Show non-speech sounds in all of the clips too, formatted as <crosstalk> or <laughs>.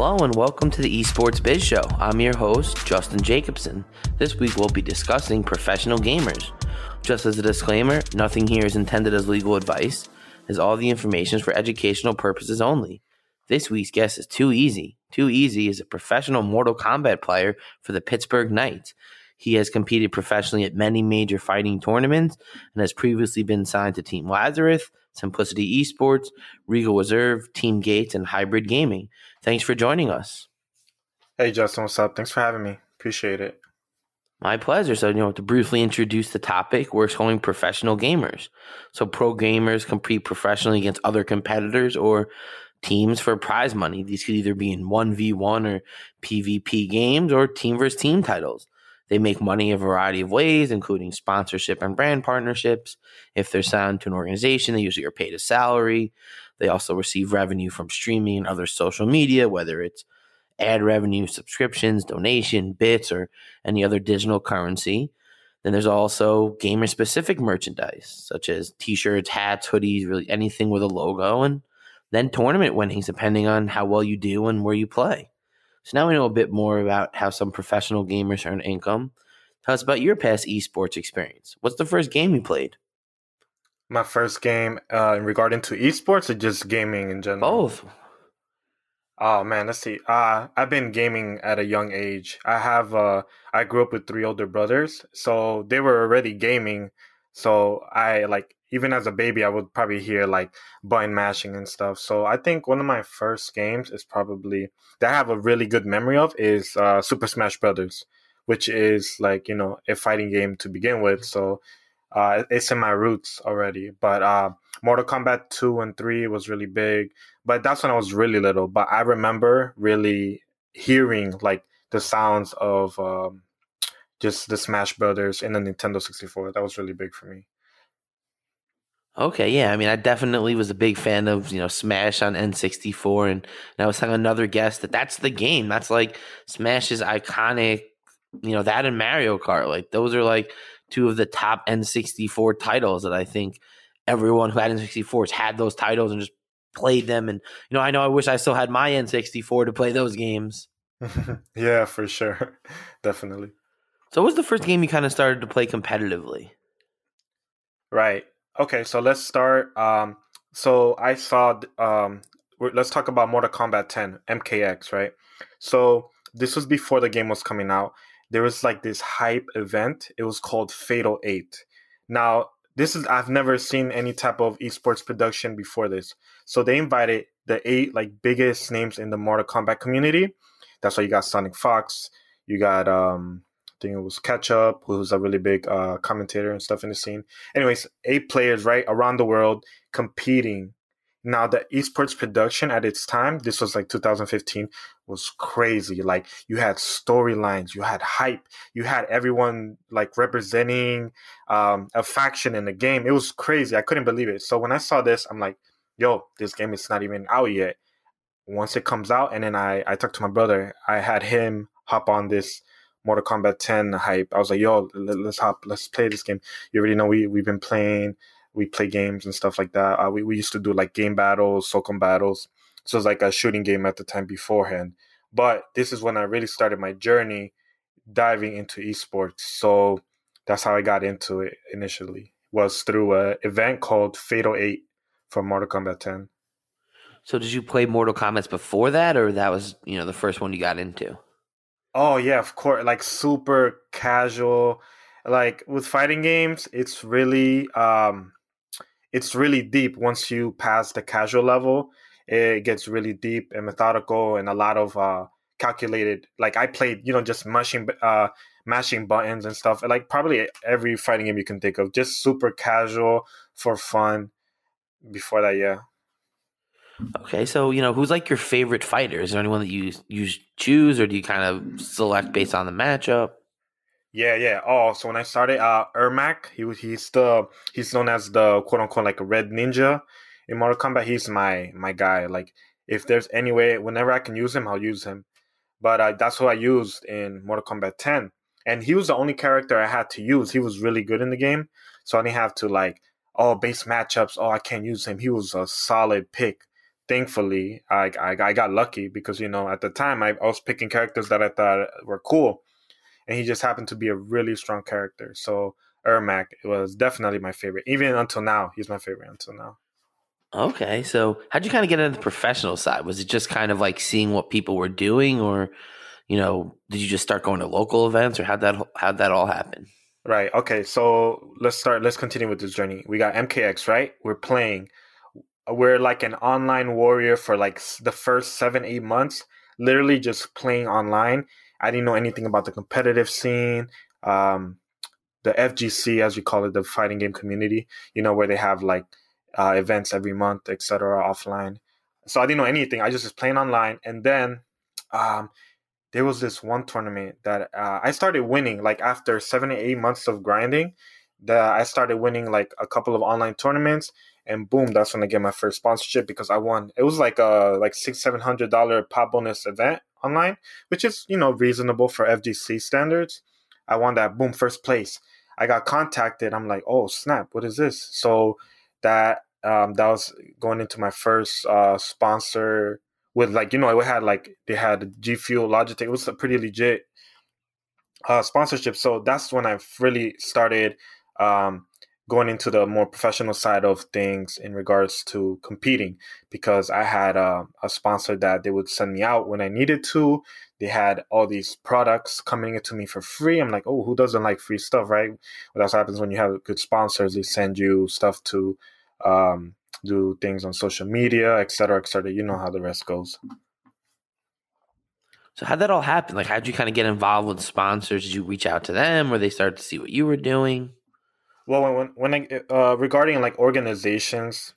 Hello and welcome to the Esports Biz Show. I'm your host, Justin Jacobson. This week we'll be discussing professional gamers. Just as a disclaimer, nothing here is intended as legal advice, as all the information is for educational purposes only. This week's guest is 2eZ. Too Easy is a professional Mortal Kombat player for the Pittsburgh Knights. He has competed professionally at many major fighting tournaments and has previously been signed to Team Lazarus, Simplicity Esports, Regal Reserve, Team Gates, and Hybrid Gaming. Thanks for joining us. Hey, Justin, what's up? Thanks for having me. Appreciate it. My pleasure. So, you know, to briefly introduce the topic, we're calling professional gamers. So, pro gamers compete professionally against other competitors or teams for prize money. These could either be in 1v1 or PvP games or team versus team titles. They make money a variety of ways, including sponsorship and brand partnerships. If they're signed to an organization, they usually are paid a salary. They also receive revenue from streaming and other social media, whether it's ad revenue, subscriptions, donation, bits, or any other digital currency. Then there's also gamer specific merchandise, such as t shirts, hats, hoodies, really anything with a logo, and then tournament winnings, depending on how well you do and where you play. So now we know a bit more about how some professional gamers earn income. Tell us about your past esports experience. What's the first game you played? My first game uh, in regarding to esports or just gaming in general? Both. Oh man, let's see. Uh, I've been gaming at a young age. I have uh, I grew up with three older brothers, so they were already gaming. So I like even as a baby, I would probably hear like button mashing and stuff. So I think one of my first games is probably that I have a really good memory of is uh, Super Smash Brothers, which is like you know a fighting game to begin with. So uh, it's in my roots already. But uh, Mortal Kombat two and three was really big but that's when I was really little. But I remember really hearing like the sounds of um, just the Smash Brothers in the Nintendo 64. That was really big for me. Okay, yeah. I mean, I definitely was a big fan of you know Smash on N64, and, and I was telling another guest that that's the game. That's like Smash's iconic. You know that and Mario Kart, like those are like two of the top N64 titles that I think everyone who had N64s had those titles and just played them. And, you know, I know I wish I still had my N64 to play those games. <laughs> yeah, for sure. <laughs> Definitely. So, what was the first game you kind of started to play competitively? Right. Okay, so let's start. Um, so I saw. Um, let's talk about Mortal Kombat 10 MKX. Right. So this was before the game was coming out. There was like this hype event. It was called Fatal Eight. Now this is I've never seen any type of esports production before this. So they invited the eight like biggest names in the Mortal Kombat community. That's why you got SonicFox, You got um, I think it was Ketchup, who's a really big uh, commentator and stuff in the scene. Anyways, eight players right around the world competing. Now the esports production at its time, this was like 2015, was crazy. Like you had storylines, you had hype, you had everyone like representing um, a faction in the game. It was crazy. I couldn't believe it. So when I saw this, I'm like, yo, this game is not even out yet. Once it comes out, and then I I talked to my brother. I had him hop on this Mortal Kombat 10 hype. I was like, yo, let's hop, let's play this game. You already know we we've been playing, we play games and stuff like that. Uh, we we used to do like game battles, SOCOM battles. So it was like a shooting game at the time beforehand. But this is when I really started my journey diving into esports. So that's how I got into it initially. Was through a event called Fatal 8 from Mortal Kombat 10. So did you play Mortal Kombat before that or that was, you know, the first one you got into? Oh yeah, of course. Like super casual. Like with fighting games, it's really um it's really deep once you pass the casual level. It gets really deep and methodical and a lot of uh calculated like I played, you know, just mashing uh mashing buttons and stuff. Like probably every fighting game you can think of. Just super casual for fun. Before that, yeah. Okay, so you know who's like your favorite fighter? Is there anyone that you you choose, or do you kind of select based on the matchup? Yeah, yeah. Oh, so when I started, uh, Ermac, he was he's the he's known as the quote unquote like a red ninja in Mortal Kombat. He's my my guy. Like if there's any way, whenever I can use him, I'll use him. But uh, that's who I used in Mortal Kombat 10, and he was the only character I had to use. He was really good in the game, so I didn't have to like oh base matchups. Oh, I can't use him. He was a solid pick thankfully, I, I, I got lucky because you know at the time I, I was picking characters that I thought were cool, and he just happened to be a really strong character. So Ermac was definitely my favorite, even until now. He's my favorite until now. Okay, so how'd you kind of get into the professional side? Was it just kind of like seeing what people were doing, or you know, did you just start going to local events, or how'd that how'd that all happen? Right. Okay. So let's start. Let's continue with this journey. We got MKX. Right. We're playing we're like an online warrior for like the first seven eight months literally just playing online i didn't know anything about the competitive scene um, the fgc as we call it the fighting game community you know where they have like uh, events every month etc offline so i didn't know anything i just was playing online and then um, there was this one tournament that uh, i started winning like after seven or eight months of grinding that i started winning like a couple of online tournaments and boom, that's when I get my first sponsorship because I won. It was like a like six seven hundred dollar pop bonus event online, which is you know reasonable for FGC standards. I won that boom first place. I got contacted. I'm like, oh snap, what is this? So that um, that was going into my first uh, sponsor with like you know it had like they had G Fuel Logitech. It was a pretty legit uh, sponsorship. So that's when I really started um, going into the more professional side of things in regards to competing because I had a, a, sponsor that they would send me out when I needed to. They had all these products coming into me for free. I'm like, oh, who doesn't like free stuff, right? Well, that's what happens when you have good sponsors. They send you stuff to um, do things on social media, et cetera, et cetera. You know how the rest goes. So how'd that all happen? Like, how'd you kind of get involved with sponsors? Did you reach out to them, or they started to see what you were doing? Well, when when I, uh, regarding like organizations,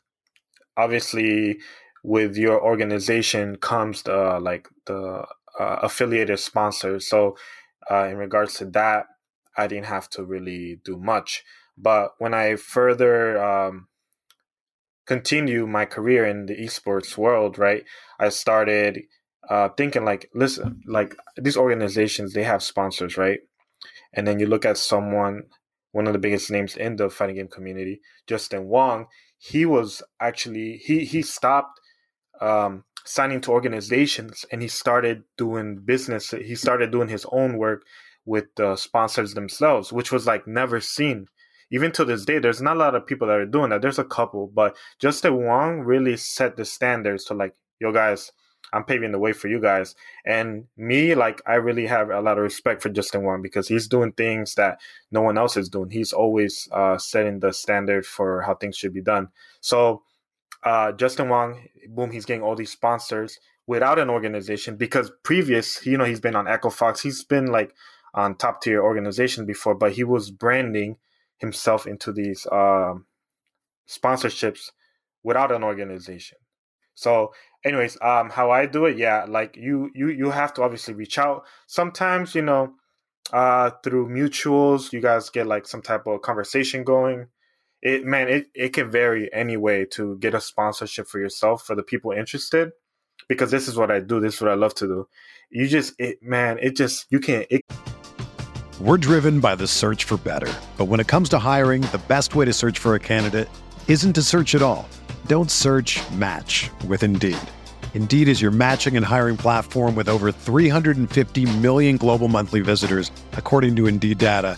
obviously with your organization comes the like the uh, affiliated sponsors. So uh, in regards to that, I didn't have to really do much. But when I further um, continue my career in the esports world, right, I started uh, thinking like, listen, like these organizations, they have sponsors, right? And then you look at someone one of the biggest names in the fighting game community, Justin Wong, he was actually he he stopped um, signing to organizations and he started doing business. He started doing his own work with the sponsors themselves, which was like never seen. Even to this day, there's not a lot of people that are doing that. There's a couple, but Justin Wong really set the standards to like, yo guys, I'm paving the way for you guys. And me, like, I really have a lot of respect for Justin Wong because he's doing things that no one else is doing. He's always uh, setting the standard for how things should be done. So, uh, Justin Wong, boom, he's getting all these sponsors without an organization because previous, you know, he's been on Echo Fox. He's been like on top tier organization before, but he was branding himself into these um, sponsorships without an organization. So, anyways, um, how I do it, yeah, like you, you, you have to obviously reach out. Sometimes, you know, uh, through mutuals, you guys get like some type of conversation going. It man, it, it can vary anyway to get a sponsorship for yourself for the people interested because this is what I do. This is what I love to do. You just, it, man, it just you can't. It... We're driven by the search for better, but when it comes to hiring, the best way to search for a candidate isn't to search at all. Don't search. Match with Indeed. Indeed is your matching and hiring platform with over 350 million global monthly visitors, according to Indeed data,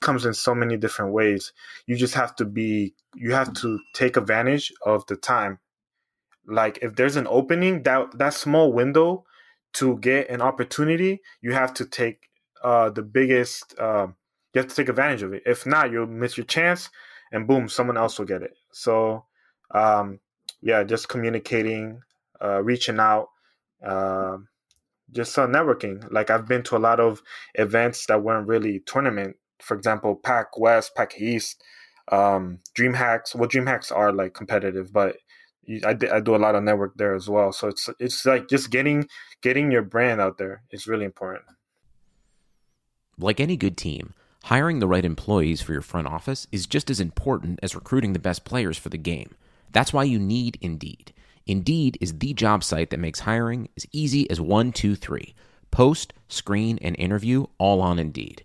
comes in so many different ways. You just have to be you have to take advantage of the time. Like if there's an opening, that that small window to get an opportunity, you have to take uh, the biggest. Uh, you have to take advantage of it. If not, you'll miss your chance, and boom, someone else will get it. So, um, yeah, just communicating, uh, reaching out, uh, just uh, networking. Like I've been to a lot of events that weren't really tournament for example, PAX West, PAX East, um, DreamHacks. Well, DreamHacks are like competitive, but I, I do a lot of network there as well. So it's it's like just getting getting your brand out there is really important. Like any good team, hiring the right employees for your front office is just as important as recruiting the best players for the game. That's why you need Indeed. Indeed is the job site that makes hiring as easy as one, two, three. Post, screen, and interview all on Indeed.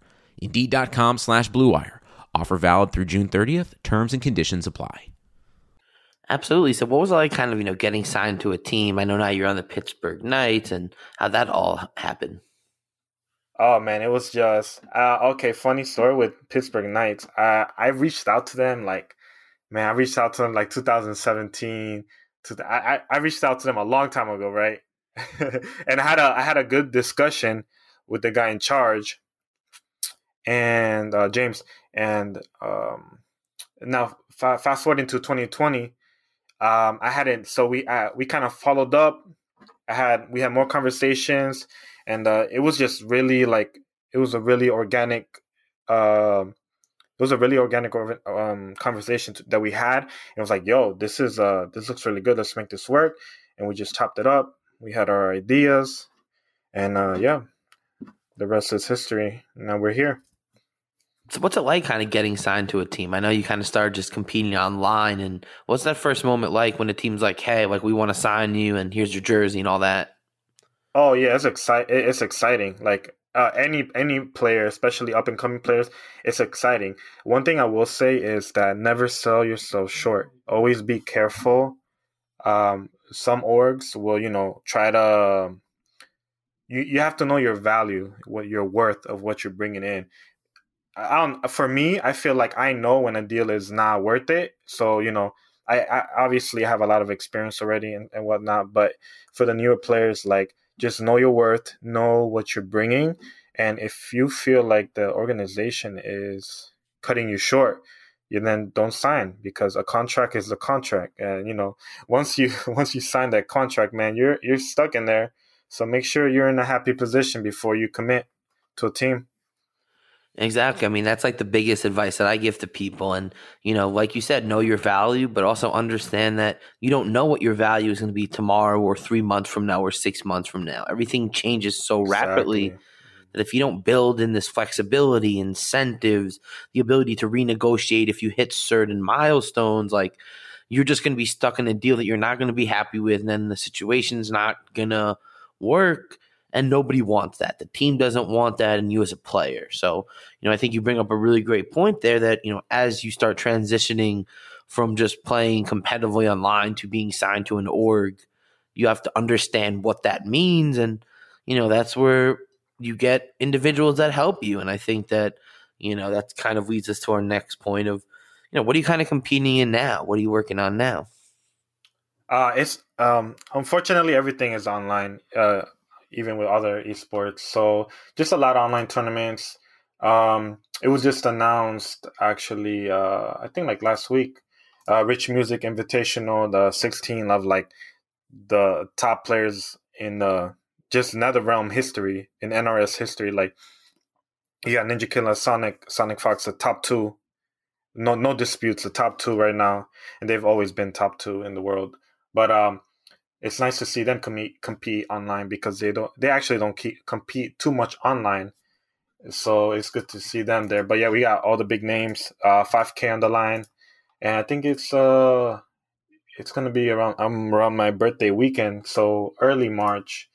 Indeed.com slash BlueWire. Offer valid through June 30th. Terms and conditions apply. Absolutely. So, what was it like kind of, you know, getting signed to a team? I know now you're on the Pittsburgh Knights and how that all happened. Oh, man, it was just, uh, okay, funny story with Pittsburgh Knights. Uh, I reached out to them like, man, I reached out to them like 2017. To the, I, I reached out to them a long time ago, right? <laughs> and I had a I had a good discussion with the guy in charge and uh, James. And um, now fa- fast forwarding to 2020, um, I hadn't. So we uh, we kind of followed up. I had we had more conversations, and uh, it was just really like it was a really organic. Uh, it was a really organic um, conversation that we had. It was like, "Yo, this is uh, this looks really good. Let's make this work." And we just chopped it up. We had our ideas, and uh, yeah, the rest is history. Now we're here. So what's it like kind of getting signed to a team? I know you kind of started just competing online and what's that first moment like when a team's like, "Hey, like we want to sign you and here's your jersey and all that?" Oh yeah, it's exciting. It's exciting. Like uh, any any player, especially up and coming players, it's exciting. One thing I will say is that never sell yourself short. Always be careful. Um, some orgs will, you know, try to. You you have to know your value, what your worth of what you're bringing in. I don't. For me, I feel like I know when a deal is not worth it. So you know, I, I obviously have a lot of experience already and, and whatnot. But for the newer players, like just know your worth, know what you're bringing, and if you feel like the organization is cutting you short, you then don't sign because a contract is a contract. And you know, once you <laughs> once you sign that contract, man, you're you're stuck in there. So make sure you're in a happy position before you commit to a team. Exactly. I mean, that's like the biggest advice that I give to people. And, you know, like you said, know your value, but also understand that you don't know what your value is going to be tomorrow or three months from now or six months from now. Everything changes so rapidly exactly. that if you don't build in this flexibility, incentives, the ability to renegotiate if you hit certain milestones, like you're just going to be stuck in a deal that you're not going to be happy with. And then the situation's not going to work and nobody wants that. The team doesn't want that, and you as a player. So, you know, I think you bring up a really great point there that, you know, as you start transitioning from just playing competitively online to being signed to an org, you have to understand what that means. And, you know, that's where you get individuals that help you. And I think that, you know, that kind of leads us to our next point of, you know, what are you kind of competing in now? What are you working on now? Uh, it's um, unfortunately everything is online. Uh, even with other esports. So just a lot of online tournaments. Um, it was just announced actually, uh, I think like last week, uh, Rich Music Invitational, the 16 of like the top players in the just NetherRealm history, in NRS history. Like, yeah, NinjaKilla, Sonic, SonicFox, the top two. No, no disputes, the top two right now, and they've always been top two in the world. But um, it's nice to see them compete compete online because they don't they actually don't keep, compete too much online. So it's good to see them there. But yeah, we got all the big names, uh, 5K on the line, and I think it's uh it's gonna be around I'm around my birthday weekend, so early March.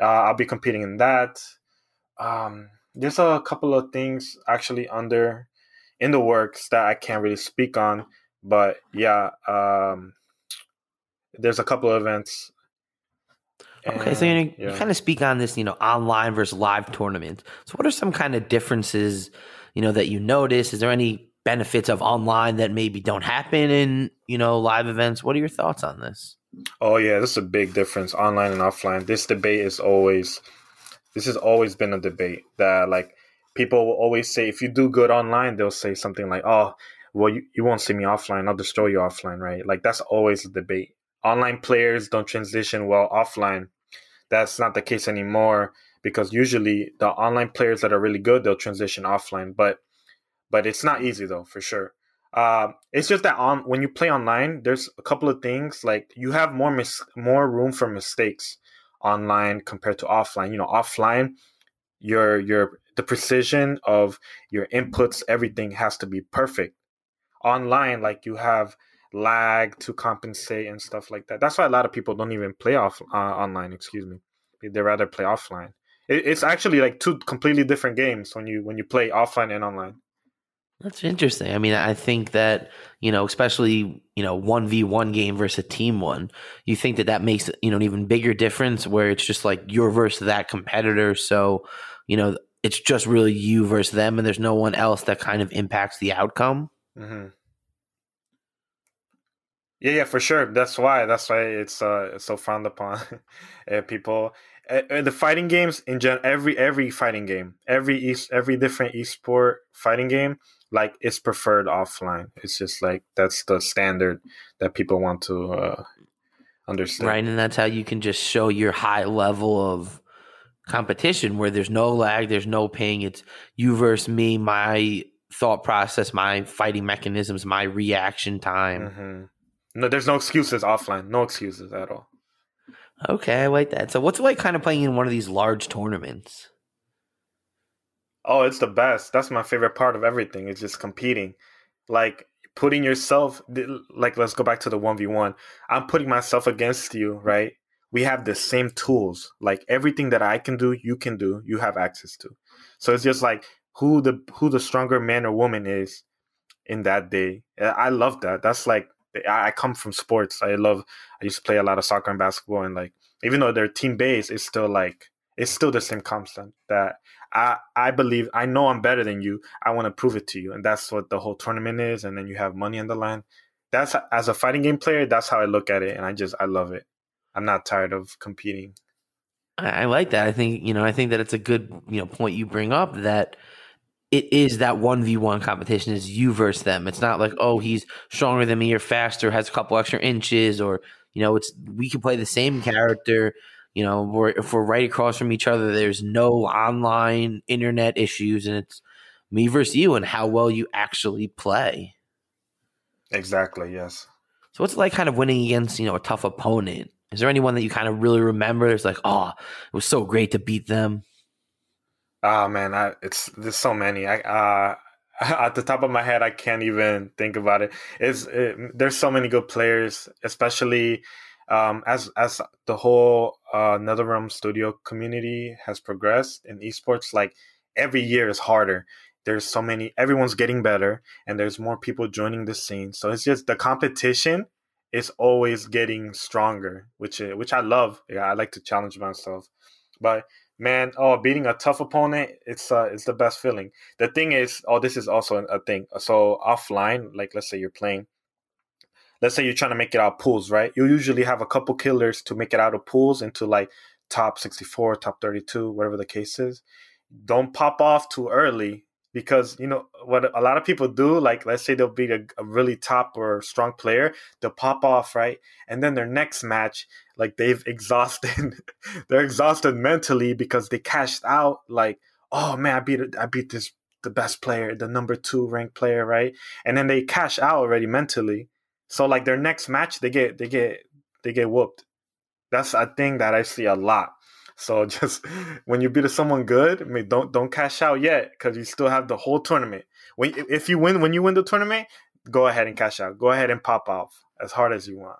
Uh, I'll be competing in that. Um, there's a couple of things actually under in the works that I can't really speak on, but yeah, um, there's a couple of events. Okay, so you, yeah. you kind of speak on this, you know, online versus live tournament. So, what are some kind of differences, you know, that you notice? Is there any benefits of online that maybe don't happen in, you know, live events? What are your thoughts on this? Oh yeah, this is a big difference, online and offline. This debate is always, this has always been a debate that like people will always say if you do good online, they'll say something like, "Oh, well, you, you won't see me offline. I'll destroy you offline." Right? Like that's always a debate online players don't transition well offline. That's not the case anymore because usually the online players that are really good they'll transition offline. But but it's not easy though for sure. Uh, it's just that on when you play online, there's a couple of things like you have more mis- more room for mistakes online compared to offline. You know, offline, your your the precision of your inputs, everything has to be perfect. Online, like you have lag to compensate and stuff like that. That's why a lot of people don't even play off uh, online. Excuse me, they rather play offline. It, it's actually like two completely different games when you when you play offline and online. That's interesting. I mean, I think that you know, especially you know, one v one game versus a team one. You think that that makes you know an even bigger difference where it's just like you're versus that competitor. So you know, it's just really you versus them, and there's no one else that kind of impacts the outcome. Mm-hmm. Yeah, yeah, for sure. That's why. That's why it's uh it's so frowned upon. <laughs> people, uh, the fighting games in gen, every every fighting game, every east, every different esport fighting game, like it's preferred offline. It's just like that's the standard that people want to uh, understand. Right, and that's how you can just show your high level of competition where there's no lag, there's no ping. It's you versus me. My thought process, my fighting mechanisms, my reaction time. Mm-hmm no, there's no excuses offline. No excuses at all. Okay, I like that. So, what's it like kind of playing in one of these large tournaments? Oh, it's the best. That's my favorite part of everything. It's just competing, like putting yourself. Like, let's go back to the one v one. I'm putting myself against you, right? We have the same tools. Like everything that I can do, you can do. You have access to. So it's just like who the who the stronger man or woman is in that day. I love that. That's like I come from sports. I love. I used to play a lot of soccer and basketball, and like even though they're team based, it's still like it's still the same constant that I I believe I know I'm better than you. I want to prove it to you, and that's what the whole tournament is. And then you have money on the line. That's as a fighting game player. That's how I look at it, and I just I love it. I'm not tired of competing. I like that. I think you know. I think that it's a good you know point you bring up that it is that 1v1 competition is you versus them. It's not like, oh, he's stronger than me or faster, has a couple extra inches, or, you know, it's we can play the same character. You know, we're, if we're right across from each other, there's no online internet issues, and it's me versus you and how well you actually play. Exactly, yes. So what's it like kind of winning against, you know, a tough opponent? Is there anyone that you kind of really remember? It's like, oh, it was so great to beat them. Oh man, I, it's there's so many. I uh, <laughs> at the top of my head, I can't even think about it. It's it, there's so many good players, especially um, as as the whole uh, NetherRealm Studio community has progressed in esports. Like every year is harder. There's so many. Everyone's getting better, and there's more people joining the scene. So it's just the competition is always getting stronger, which which I love. Yeah, I like to challenge myself, but man, oh, beating a tough opponent, it's uh, it's the best feeling. The thing is, oh, this is also a thing. So offline, like let's say you're playing, let's say you're trying to make it out pools, right? You usually have a couple killers to make it out of pools into like top 64, top 32, whatever the case is. Don't pop off too early because you know what a lot of people do like let's say they'll beat a, a, really top or strong player they'll pop off right? And then their next match like they've <laughs> exhausted they're exhausted mentally because they cashed out like oh man i beat i beat this the best player the number two ranked player right? And then they cash out already mentally. So like their next match they get they get they get whooped. That's a thing that i see a lot so <laughs> just when you beat someone good, I mean, don't don't cash out yet because you still have the whole tournament. When if you win when you win the tournament, go ahead and cash out. Go ahead and pop off as hard as you want.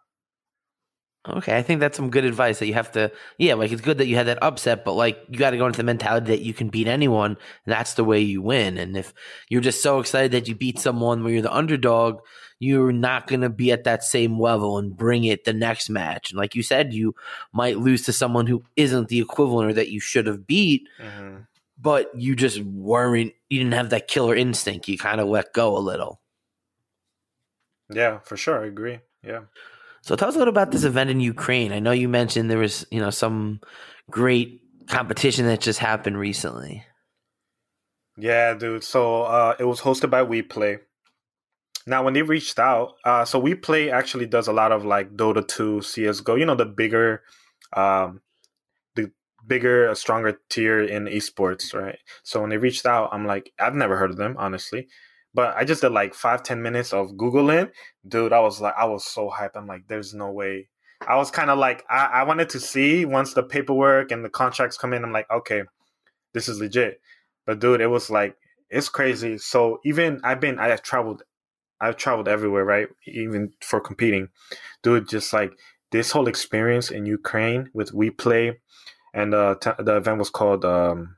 Okay, I think that's some good advice that you have to. Yeah, like it's good that you had that upset, but like you got to go into the mentality that you can beat anyone. And that's the way you win. And if you're just so excited that you beat someone where you're the underdog, you're not going to be at that same level and bring it the next match. And like you said, you might lose to someone who isn't the equivalent or that you should have beat, mm-hmm. but you just weren't. You didn't have that killer instinct. You kind of let go a little. Yeah, for sure, I agree. Yeah. So tell us a little about this event in Ukraine. I know you mentioned there was, you know, some great competition that just happened recently. Yeah, dude. So uh, it was hosted by WePlay. Now, when they reached out, uh, so WePlay actually does a lot of like Dota 2, CS:GO. You know, the bigger, um, the bigger, uh, stronger tier in esports, right? So when they reached out, I'm like, I've never heard of them, honestly. But I just did like five, ten minutes of Googling. Dude, I was like, I was so hyped. I'm like, there's no way. I was kind of like, I, I wanted to see once the paperwork and the contracts come in. I'm like, okay, this is legit. But dude, it was like, it's crazy. So even I've been, I have traveled, I've traveled everywhere, right? Even for competing. Dude, just like this whole experience in Ukraine with WePlay, and uh, the event was called um,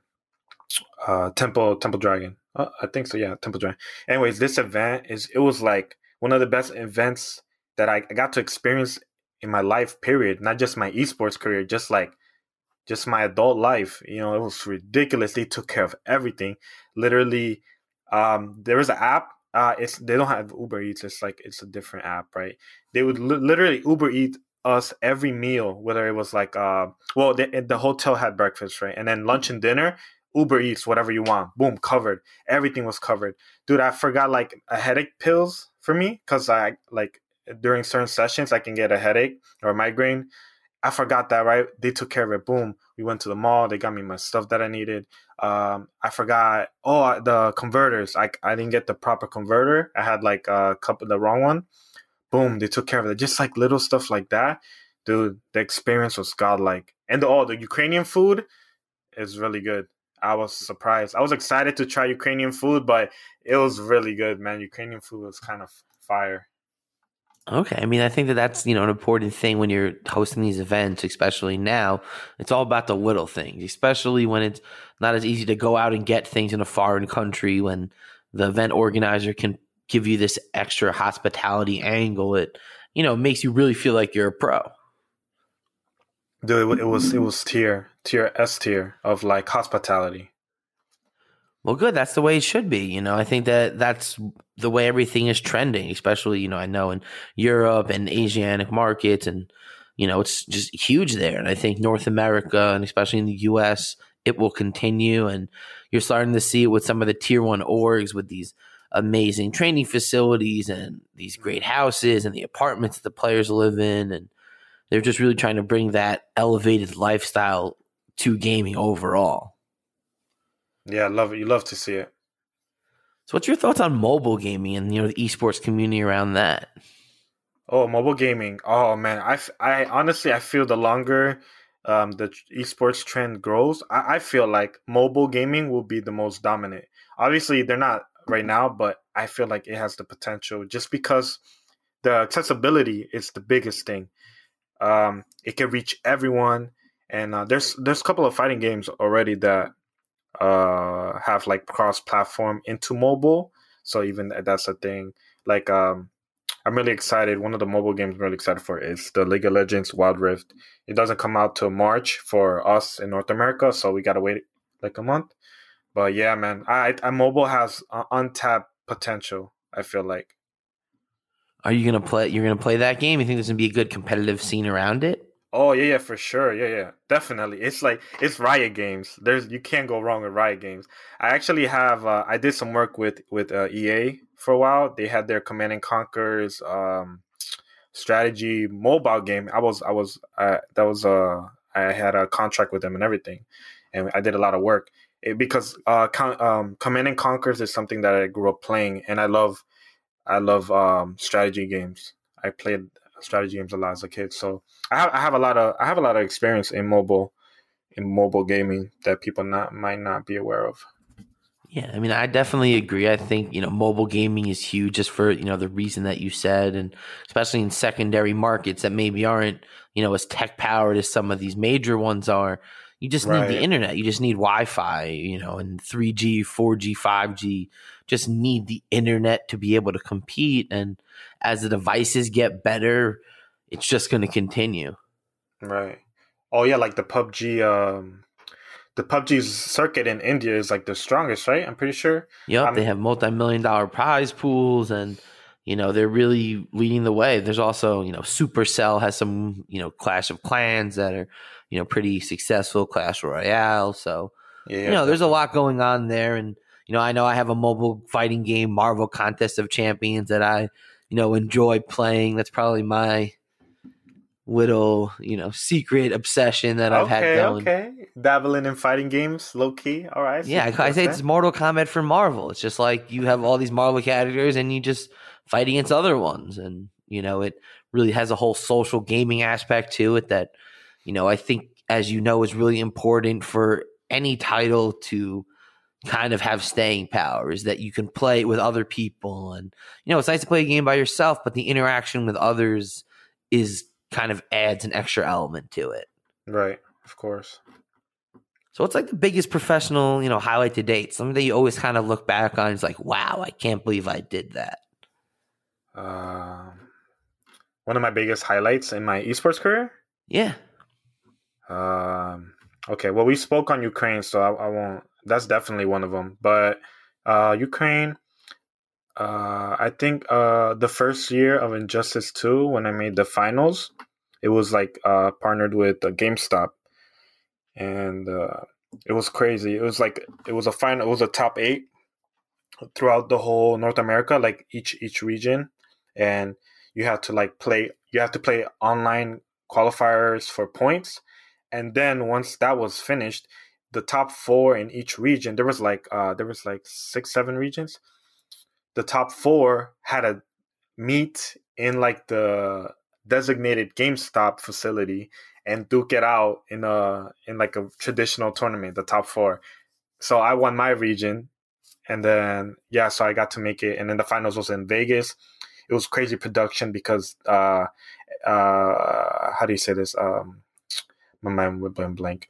uh, Temple Temple Dragon. Uh, I think so. Yeah, Temple Dragon. Anyways, this event is it was like one of the best events that I, I got to experience in my life. Period. Not just my esports career, just like just my adult life. You know, it was ridiculous. They took care of everything. Literally, um, there was an app. Uh, it's they don't have Uber Eats. It's like it's a different app, right? They would li- literally Uber Eat us every meal, whether it was like uh, well, the, the hotel had breakfast, right, and then lunch and dinner Uber Eats, whatever you want. Boom, covered. Everything was covered. Dude, I forgot like a headache pills for me because I like during certain sessions I can get a headache or a migraine. I forgot that, right? They took care of it. Boom. We went to the mall. They got me my stuff that I needed. Um, I forgot. Oh, the converters. I, I didn't get the proper converter. I had like a couple, the wrong one. Boom. They took care of it. Just like little stuff like that. Dude, the experience was godlike. And the, oh, the Ukrainian food is really good. I was surprised. I was excited to try Ukrainian food, but it was really good, man. Ukrainian food was kind of fire. Okay, I mean, I think that that's you know an important thing when you're hosting these events, especially now. It's all about the little things, especially when it's not as easy to go out and get things in a foreign country. When the event organizer can give you this extra hospitality angle, it you know makes you really feel like you're a pro. Dude, it was it was tier tier S tier of like hospitality. Well, good. That's the way it should be. You know, I think that that's the way everything is trending. Especially, you know, I know in Europe and Asiatic markets, and you know, it's just huge there. And I think North America and especially in the U.S., it will continue. And you're starting to see it with some of the tier one orgs with these amazing training facilities and these great houses and the apartments that the players live in. And they're just really trying to bring that elevated lifestyle to gaming overall. Yeah, I love it. You love to see it. So, what's your thoughts on mobile gaming and you know the esports community around that? Oh, mobile gaming. Oh man, I, I honestly I feel the longer um, the esports trend grows, I, I feel like mobile gaming will be the most dominant. Obviously, they're not right now, but I feel like it has the potential just because the accessibility is the biggest thing. Um, it can reach everyone, and uh, there's there's a couple of fighting games already that uh, have like cross platform into mobile. So even that's a thing. Like um, I'm really excited. One of the mobile games I'm really excited for is the League of Legends Wild Rift. It doesn't come out till March for us in North America, so we gotta wait like a month. But yeah, man, I, I mobile has uh, untapped potential. I feel like. Are you gonna play? You're gonna play that game? You think there's gonna be a good competitive scene around it? Oh yeah, yeah, for sure. Yeah, yeah, definitely. It's like it's Riot Games. There's you can't go wrong with Riot Games. I actually have. Uh, I did some work with with uh, EA for a while. They had their Command and Conquer's um, strategy mobile game. I was I was uh, that was uh I had a contract with them and everything, and I did a lot of work it, because uh, con- um, Command and Conquers is something that I grew up playing, and I love I love um, strategy games. I played strategy games a lot as a kid, so I have I have a lot of I have a lot of experience in mobile in mobile gaming that people not might not be aware of. Yeah, I mean, I definitely agree. I think you know, mobile gaming is huge, just for you know the reason that you said, and especially in secondary markets that maybe aren't you know as tech powered as some of these major ones are. You just right. need the internet. You just need Wi-Fi, you know, and 3G, 4G, 5G. Just need the internet to be able to compete. And as the devices get better, it's just going to continue. Right. Oh yeah, like the PUBG. Um, the PUBG's circuit in India is like the strongest, right? I'm pretty sure. Yep, they have multi-million dollar prize pools, and you know they're really leading the way. There's also you know Supercell has some you know Clash of Clans that are you know pretty successful, Clash Royale. So yeah, you know there's a lot going on there, and you know I know I have a mobile fighting game, Marvel Contest of Champions, that I you know enjoy playing. That's probably my little, you know, secret obsession that I've okay, had going. Okay, dabbling in fighting games, low key. All right. Yeah, I, I say it's Mortal Kombat for Marvel. It's just like you have all these Marvel characters and you just fight against other ones, and you know, it really has a whole social gaming aspect to it that, you know, I think as you know is really important for any title to kind of have staying power is that you can play with other people and you know it's nice to play a game by yourself but the interaction with others is kind of adds an extra element to it. Right, of course. So what's like the biggest professional, you know, highlight to date? Something that you always kind of look back on is like, wow, I can't believe I did that. Um, one of my biggest highlights in my esports career. Yeah. Um. Okay. Well, we spoke on Ukraine, so I, I won't. That's definitely one of them. But uh, Ukraine, uh, I think uh, the first year of Injustice 2, when I made the finals, it was like uh, partnered with uh, GameStop. And uh, it was crazy. It was like, it was a final, it was a top eight throughout the whole North America, like each each region. And you have to like play, you have to play online qualifiers for points. And then once that was finished, the top four in each region, there was like, uh, there was like six, seven regions the top four had a meet in like the designated GameStop facility and duke it out in a in like a traditional tournament, the top four. So I won my region, and then yeah, so I got to make it, and then the finals was in Vegas. It was crazy production because uh uh how do you say this um my mind went blank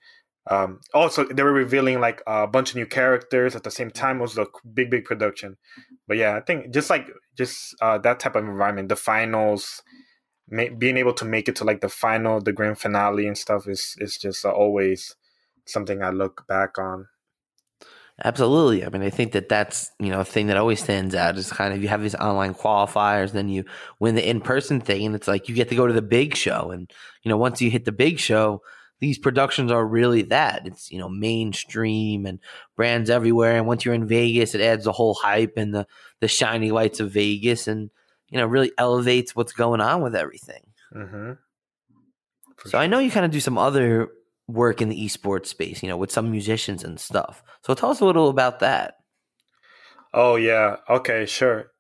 um, also, they were revealing like a bunch of new characters at the same time. It was a big, big production. But yeah, I think just like just uh, that type of environment, the finals, may, being able to make it to like the final, the grand finale and stuff is is just uh, always something I look back on. Absolutely. I mean, I think that that's you know a thing that always stands out is kind of you have these online qualifiers, then you win the in person thing, and it's like you get to go to the big show, and you know once you hit the big show these productions are really that. It's you know mainstream and brands everywhere. And once you're in Vegas, it adds the whole hype and the the shiny lights of Vegas, and you know really elevates what's going on with everything. Mm-hmm. So sure. I know you kind of do some other work in the esports space, you know, with some musicians and stuff. So tell us a little about that. Oh yeah, okay, sure.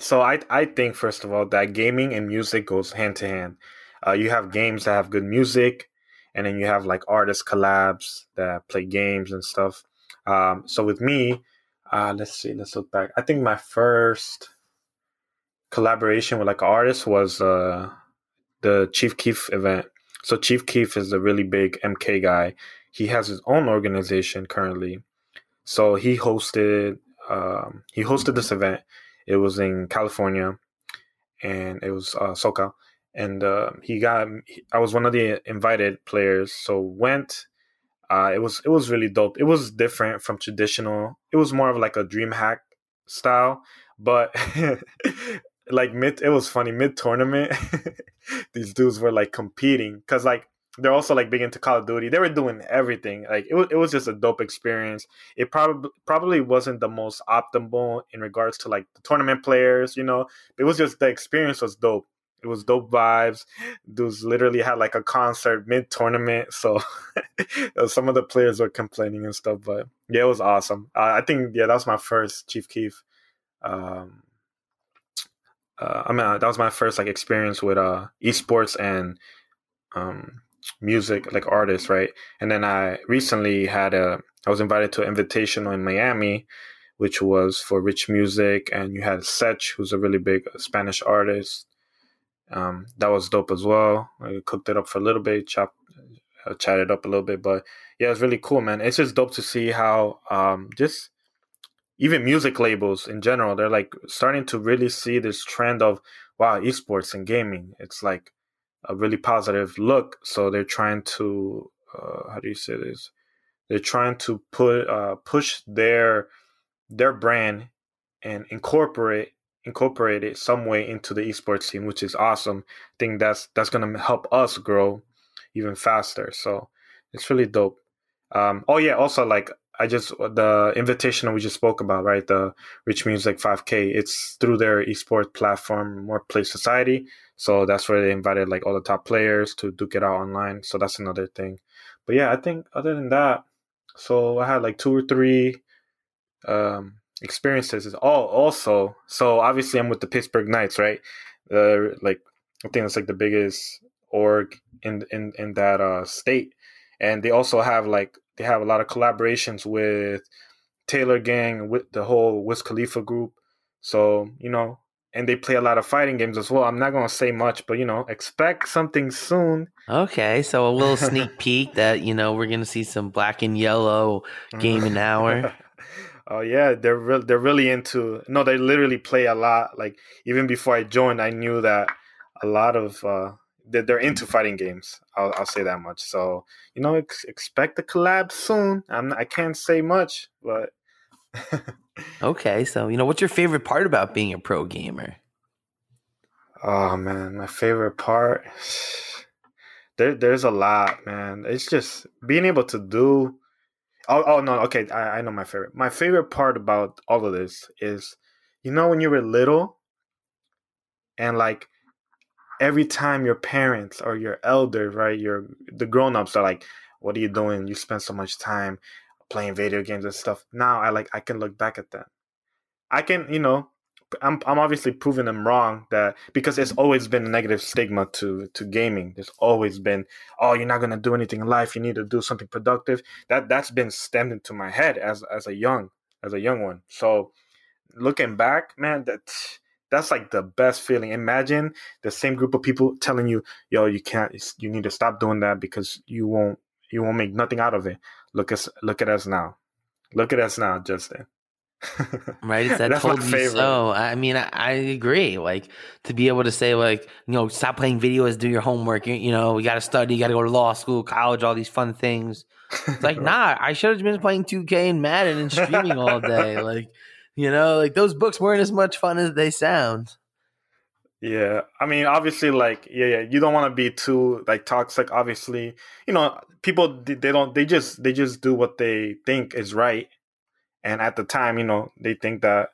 So I I think first of all that gaming and music goes hand to hand. Uh, you have games that have good music, and then you have like artist collabs that play games and stuff. Um, so with me, uh, let's see, let's look back. I think my first collaboration with like artist was uh, the Chief Keef event. So Chief Keef is a really big MK guy. He has his own organization currently. So he hosted um, he hosted this event. It was in California, and it was uh, SoCal. And uh, he got I was one of the invited players. So went. Uh, it was it was really dope. It was different from traditional. It was more of like a DreamHack style, but <laughs> like mid it was funny mid tournament <laughs> these dudes were like competing because like they're also like big into call of duty they were doing everything like it was, it was just a dope experience it probably probably wasn't the most optimal in regards to like the tournament players you know it was just the experience was dope it was dope vibes. Dudes literally had like a concert mid tournament so <laughs> some of the players were complaining and stuff but yeah it was awesome. Uh, i think yeah that was my first chief keef um uh, I mean uh, that was my first like experience with uh esports and um music like artists right? And then I recently had a I was invited to an invitational in Miami which was for rich music and you had Sech who's a really big Spanish artist um that was dope as well I cooked it up for a little bit chopped uh, chatted up a little bit but yeah it's really cool man it's just dope to see how um just even music labels in general, they're like starting to really see this trend of wow, esports and gaming. It's like a really positive look. So they're trying to uh, how do you say this? They're trying to put uh, push their their brand and incorporate incorporate it some way into the esports scene, which is awesome. I think that's that's gonna help us grow even faster. So it's really dope. Um, oh yeah, also like I just the invitation we just spoke about, right? The Rich Music 5K. It's through their esports platform, More Play Society. So that's where they invited like all the top players to duke it out online. So that's another thing. But yeah, I think other than that, so I had like two or three um, experiences. is all also, so obviously I'm with the Pittsburgh Knights, right? Uh, like I think it's like the biggest org in in in that uh, state, and they also have like they have a lot of collaborations with Taylor Gang with the whole Wiz Khalifa group. So, you know, and they play a lot of fighting games as well. I'm not going to say much, but you know, expect something soon. Okay, so a little <laughs> sneak peek that you know we're going to see some black and yellow game an hour. <laughs> oh yeah, they're re- they're really into. No, they literally play a lot. Like even before I joined, I knew that a lot of uh, they're into fighting games. I'll, I'll say that much. So you know, ex- expect the collab soon. I'm I can't say much, but <laughs> okay. So you know, what's your favorite part about being a pro gamer? Oh man, my favorite part. <sighs> There, there's a lot, man. It's just being able to do. Oh, oh no, okay. I, I know my favorite. My favorite part about all of this is, you know, when you were little, and like every time your parents or your elders, right, your the grown ups are like, "What are you doing? You spend so much time playing video games and stuff." Now I like I can look back at that. I can, you know, I'm I'm obviously proving them wrong that because there's always been a negative stigma to to gaming. There's always been, oh, you're not gonna do anything in life. You need to do something productive. That that's been stemmed into my head as as a young as a young one. So looking back, man, that's that's like the best feeling. Imagine the same group of people telling you, "Yo, you can't. You need to stop doing that because you won't. You won't make nothing out of it." Look us. Look at us now. Look at us now, Justin. <laughs> right? It's that told you so. I mean, I, I, agree. Like to be able to say, like, you know, stop playing videos, do your homework. You, you know, you got to study, you got to go to law school, college, all these fun things. It's like, <laughs> nah, I should have been playing 2K and Madden and streaming all day. <laughs> Like, you know, like those books weren't as much fun as they sound. Yeah, I mean, obviously, like, yeah, yeah, you don't want to be too like toxic. Obviously, you know, people they don't they just they just do what they think is right, and at the time, you know, they think that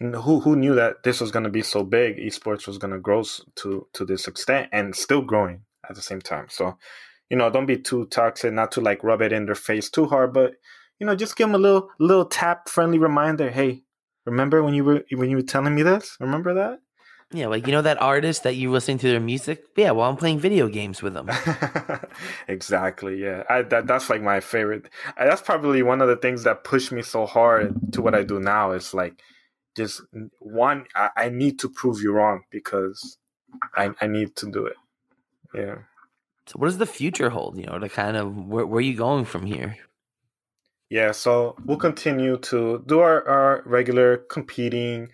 who who knew that this was going to be so big, esports was going to grow to to this extent and still growing at the same time. So, you know, don't be too toxic, not to like rub it in their face too hard, but you know, just give them a little little tap friendly reminder. Hey, remember when you were when you were telling me this? Remember that? Yeah, like you know that artist that you're listening to their music. Yeah, well, I'm playing video games with them. <laughs> exactly. Yeah, I, that that's like my favorite. That's probably one of the things that pushed me so hard to what I do now. Is like just one. I, I need to prove you wrong because I I need to do it. Yeah. So, what does the future hold? You know, to kind of where where are you going from here? Yeah, so we'll continue to do our, our regular competing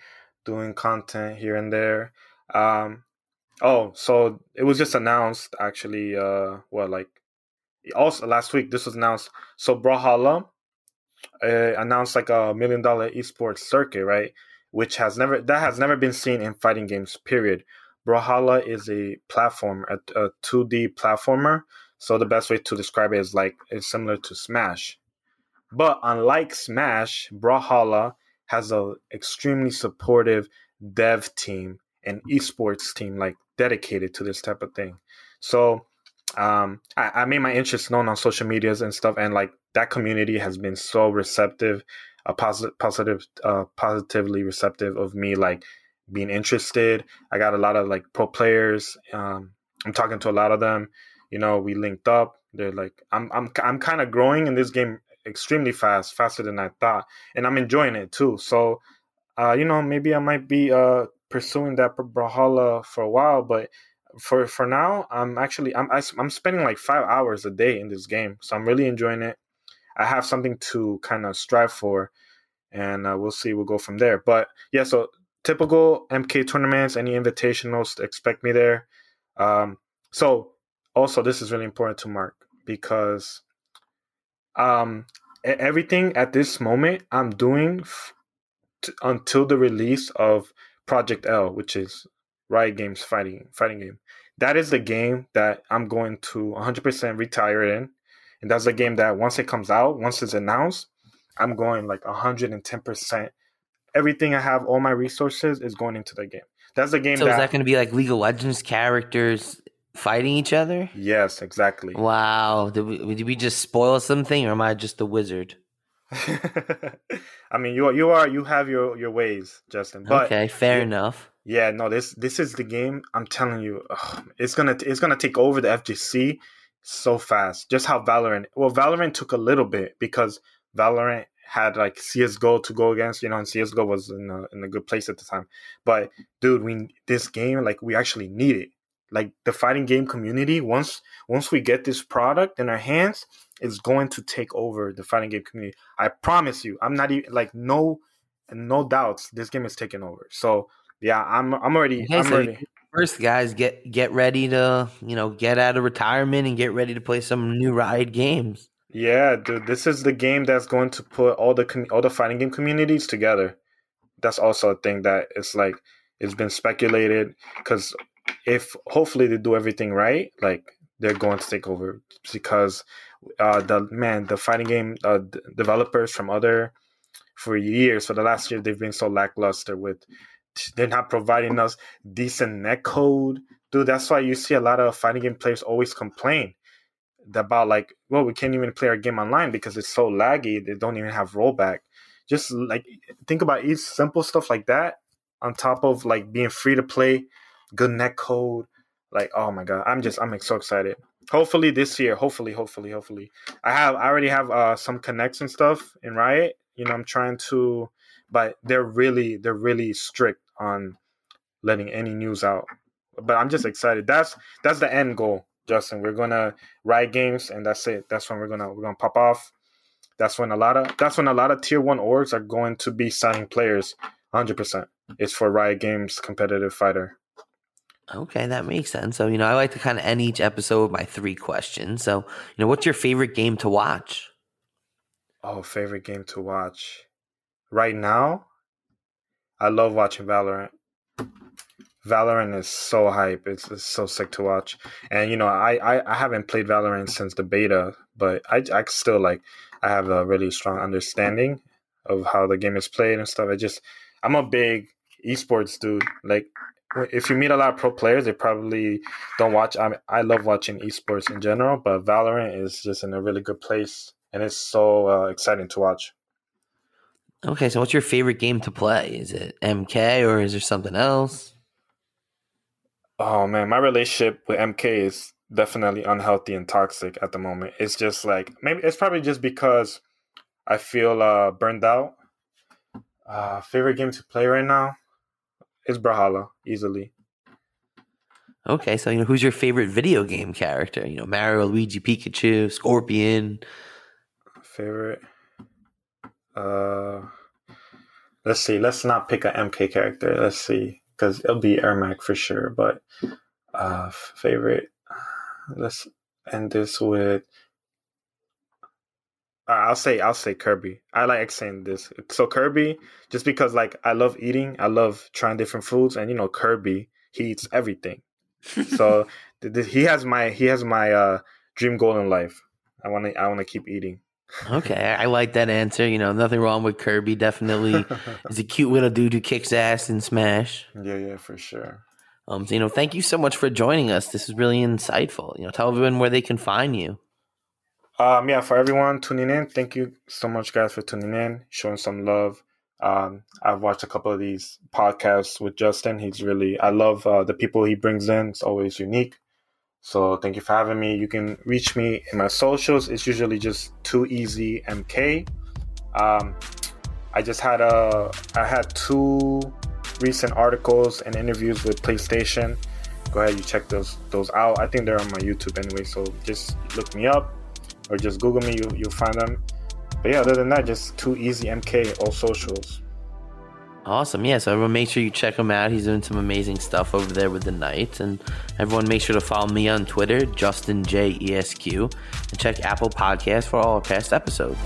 doing content here and there. Um, oh, so it was just announced actually. Uh, what like also last week this was announced. So Brawlhalla uh, announced like a million dollar esports circuit, right? Which has never that has never been seen in fighting games. Period. Brawlhalla is a platform, a, a 2D platformer. So the best way to describe it is like it's similar to Smash. But unlike Smash, Brawlhalla has a extremely supportive dev team and esports team like dedicated to this type of thing. So um, I, I, made my interest known on social medias and stuff, and like that community has been so receptive, uh, positive, positive, uh, positively receptive of me like being interested. I got a lot of like pro players. Um, I'm talking to a lot of them. You know, we linked up. They're like, I'm, I'm, I'm kind of growing in this game extremely fast, faster than I thought, and I'm enjoying it too. So, uh, you know, maybe I might be uh, pursuing that Brawlhalla for a while, but for for now, I'm actually I'm I'm spending like five hours a day in this game, so I'm really enjoying it. I have something to kind of strive for, and uh, we'll see. We'll go from there. But yeah, so typical MK tournaments, any invitationals, expect me there. Um, so also, this is really important to mark because um, everything at this moment I'm doing f- t- until the release of Project L, which is Riot Games fighting fighting game. That is the game that I'm going to 100% retire in, and that's the game that once it comes out, once it's announced, I'm going like 110%. Everything I have, all my resources is going into the game. That's the game. So that, is that going to be like League of Legends characters fighting each other? Yes, exactly. Wow. Did we did we just spoil something, or am I just a wizard? <laughs> I mean, you are, you are you have your your ways, Justin. But okay, fair yeah, enough. Yeah, no this this is the game. I'm telling you, ugh, it's gonna it's gonna take over the FGC so fast. Just how Valorant. Well, Valorant took a little bit because Valorant had like CS:GO to go against, you know, and CS:GO was in a in a good place at the time. But dude, we this game like we actually need it like the fighting game community once once we get this product in our hands it's going to take over the fighting game community. I promise you i'm not even like no no doubts this game is taking over. So yeah i'm i'm already okay, i'm so ready first guys get get ready to you know get out of retirement and get ready to play some new Riot games. Yeah dude this is the game that's going to put all the all the fighting game communities together. That's also a thing that it's like it's been speculated because if hopefully they do everything right, like they're going to take over because uh, the man, the fighting game uh, d- developers from other for years, for the last year, they've been so lackluster with they're not providing us decent net code. Dude, that's why you see a lot of fighting game players always complain about like, well, we can't even play our game online because it's so laggy. They don't even have rollback. Just like think about each simple stuff like that on top of like being free to play good net code. Like, oh my god, I'm just I'm so excited. Hopefully this year, hopefully, hopefully, hopefully. I have I already have uh, some connects and stuff in Riot. You know, I'm trying to, but they're really they're really strict on letting any news out. But I'm just excited. That's that's the end goal, Justin. We're gonna Riot games, and that's it. That's when we're gonna we're gonna pop off. That's when a lot of that's when a lot of tier one orgs are going to be signing players. Hundred percent. It's for Riot Games competitive fighter. Okay, that makes sense. So, you know, I like to kind of end each episode with my three questions. So, you know, what's your favorite game to watch? Oh, favorite game to watch. Right now, I love watching Valorant. Valorant is so hype. It's, it's so sick to watch. And you know, I, I I haven't played Valorant since the beta, but I I still like I have a really strong understanding of how the game is played and stuff. I just I'm a big esports dude. Like if you meet a lot of pro players, they probably don't watch. I mean, I love watching esports in general, but Valorant is just in a really good place, and it's so uh, exciting to watch. Okay, so what's your favorite game to play? Is it MK or is there something else? Oh man, my relationship with MK is definitely unhealthy and toxic at the moment. It's just like maybe it's probably just because I feel uh, burned out. Uh, favorite game to play right now is Brawlhalla easily. Okay, so you know who's your favorite video game character? You know, Mario, Luigi, Pikachu, Scorpion. Favorite. Uh, let's see. Let's not pick an MK character. Let's see, because it'll be Ermac for sure. But uh, favorite. Let's end this with. Uh, I'll say I'll say Kirby. I like saying this. So Kirby, just because like I love eating, I love trying different foods, and you know Kirby, he eats everything. so <laughs> th- th- he has my he has my uh, dream goal in life. I want to I want to keep eating. Okay, I like that answer. You know, nothing wrong with Kirby. Definitely, <laughs> he's a cute little dude who kicks ass in Smash. Yeah, yeah, for sure. Um, so, you know, thank you so much for joining us. This is really insightful. You know, tell everyone where they can find you. Um, yeah, for everyone tuning in, thank you so much, guys, for tuning in, showing some love. Um, I've watched a couple of these podcasts with Justin. He's really, I love uh, the people he brings in. It's always unique. So thank you for having me. You can reach me in my socials. It's usually just 2eZ MK. Um, I just had a I had two recent articles and interviews with PlayStation. Go ahead, you check those those out. I think they're on my YouTube anyway. So just look me up or just Google me. You you'll find them. But yeah, other than that, just 2eZ MK all socials. Awesome. Yeah. So everyone make sure you check him out. He's doing some amazing stuff over there with the Knights. And everyone make sure to follow me on Twitter, Justin J E S Q, and check Apple Podcasts for all past episodes.